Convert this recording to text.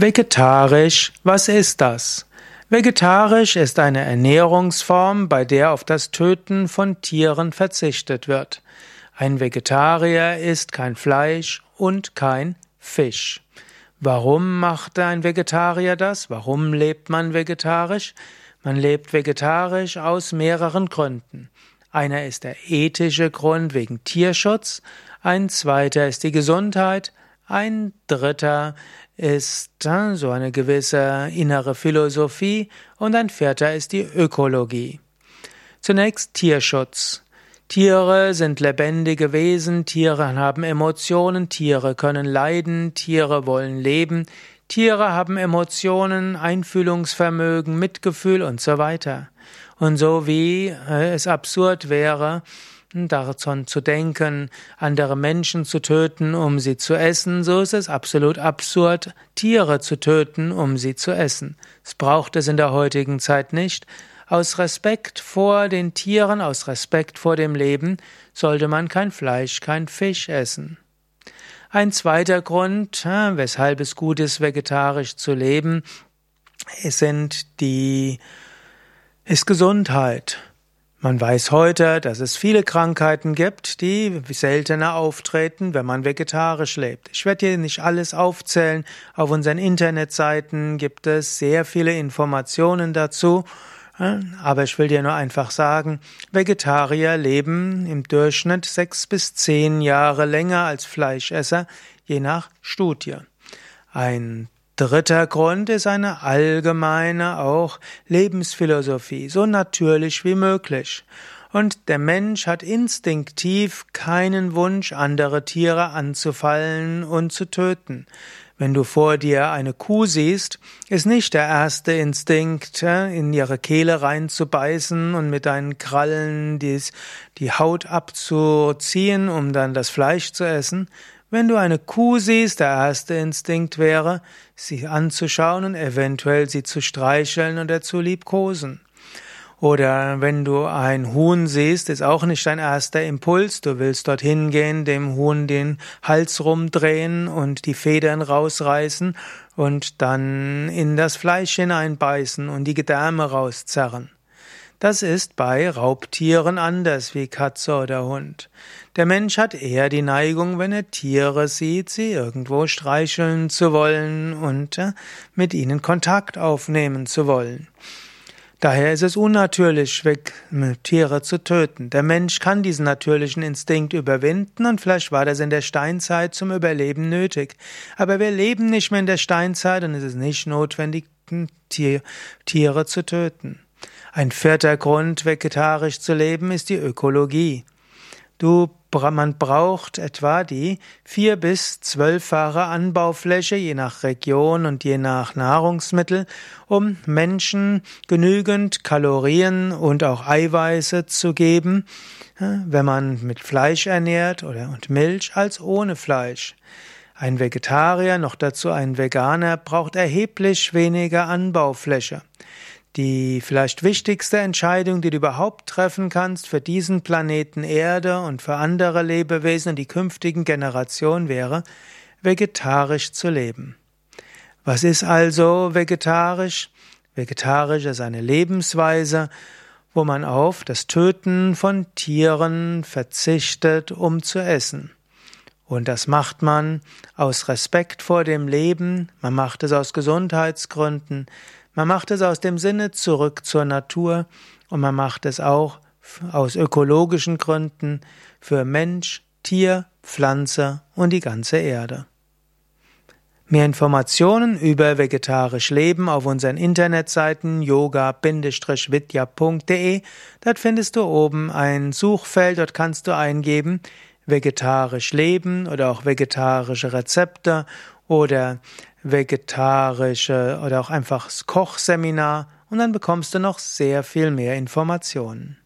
Vegetarisch, was ist das? Vegetarisch ist eine Ernährungsform, bei der auf das Töten von Tieren verzichtet wird. Ein Vegetarier isst kein Fleisch und kein Fisch. Warum macht ein Vegetarier das? Warum lebt man vegetarisch? Man lebt vegetarisch aus mehreren Gründen. Einer ist der ethische Grund wegen Tierschutz, ein zweiter ist die Gesundheit, ein dritter ist so eine gewisse innere Philosophie und ein vierter ist die Ökologie. Zunächst Tierschutz. Tiere sind lebendige Wesen, Tiere haben Emotionen, Tiere können leiden, Tiere wollen leben, Tiere haben Emotionen, Einfühlungsvermögen, Mitgefühl und so weiter. Und so wie äh, es absurd wäre, daran zu denken, andere Menschen zu töten, um sie zu essen, so ist es absolut absurd, Tiere zu töten, um sie zu essen. Es braucht es in der heutigen Zeit nicht. Aus Respekt vor den Tieren, aus Respekt vor dem Leben, sollte man kein Fleisch, kein Fisch essen. Ein zweiter Grund, weshalb es gut ist, vegetarisch zu leben, sind die, ist Gesundheit. Man weiß heute, dass es viele Krankheiten gibt, die seltener auftreten, wenn man vegetarisch lebt. Ich werde hier nicht alles aufzählen. Auf unseren Internetseiten gibt es sehr viele Informationen dazu. Aber ich will dir nur einfach sagen, Vegetarier leben im Durchschnitt sechs bis zehn Jahre länger als Fleischesser, je nach Studie. Ein Dritter Grund ist eine allgemeine auch Lebensphilosophie, so natürlich wie möglich. Und der Mensch hat instinktiv keinen Wunsch, andere Tiere anzufallen und zu töten. Wenn du vor dir eine Kuh siehst, ist nicht der erste Instinkt, in ihre Kehle reinzubeißen und mit deinen Krallen dies, die Haut abzuziehen, um dann das Fleisch zu essen. Wenn du eine Kuh siehst, der erste Instinkt wäre, sie anzuschauen und eventuell sie zu streicheln oder zu liebkosen. Oder wenn du ein Huhn siehst, ist auch nicht dein erster Impuls. Du willst dorthin gehen, dem Huhn den Hals rumdrehen und die Federn rausreißen und dann in das Fleisch hineinbeißen und die Gedärme rauszerren. Das ist bei Raubtieren anders wie Katze oder Hund. Der Mensch hat eher die Neigung, wenn er Tiere sieht, sie irgendwo streicheln zu wollen und äh, mit ihnen Kontakt aufnehmen zu wollen. Daher ist es unnatürlich, Tiere zu töten. Der Mensch kann diesen natürlichen Instinkt überwinden und vielleicht war das in der Steinzeit zum Überleben nötig. Aber wir leben nicht mehr in der Steinzeit und es ist nicht notwendig, Tiere zu töten. Ein vierter Grund, vegetarisch zu leben, ist die Ökologie. Du, man braucht etwa die vier bis zwölffache Anbaufläche, je nach Region und je nach Nahrungsmittel, um Menschen genügend Kalorien und auch Eiweiße zu geben, wenn man mit Fleisch ernährt oder und Milch als ohne Fleisch. Ein Vegetarier, noch dazu ein Veganer, braucht erheblich weniger Anbaufläche. Die vielleicht wichtigste Entscheidung, die du überhaupt treffen kannst für diesen Planeten Erde und für andere Lebewesen und die künftigen Generationen wäre, vegetarisch zu leben. Was ist also vegetarisch? Vegetarisch ist eine Lebensweise, wo man auf das Töten von Tieren verzichtet, um zu essen. Und das macht man aus Respekt vor dem Leben, man macht es aus Gesundheitsgründen, man macht es aus dem Sinne zurück zur Natur und man macht es auch aus ökologischen Gründen für Mensch, Tier, Pflanze und die ganze Erde. Mehr Informationen über vegetarisch Leben auf unseren Internetseiten yoga-vidya.de. Dort findest du oben ein Suchfeld, dort kannst du eingeben vegetarisch leben oder auch vegetarische Rezepte oder vegetarische oder auch einfach Kochseminar und dann bekommst du noch sehr viel mehr Informationen.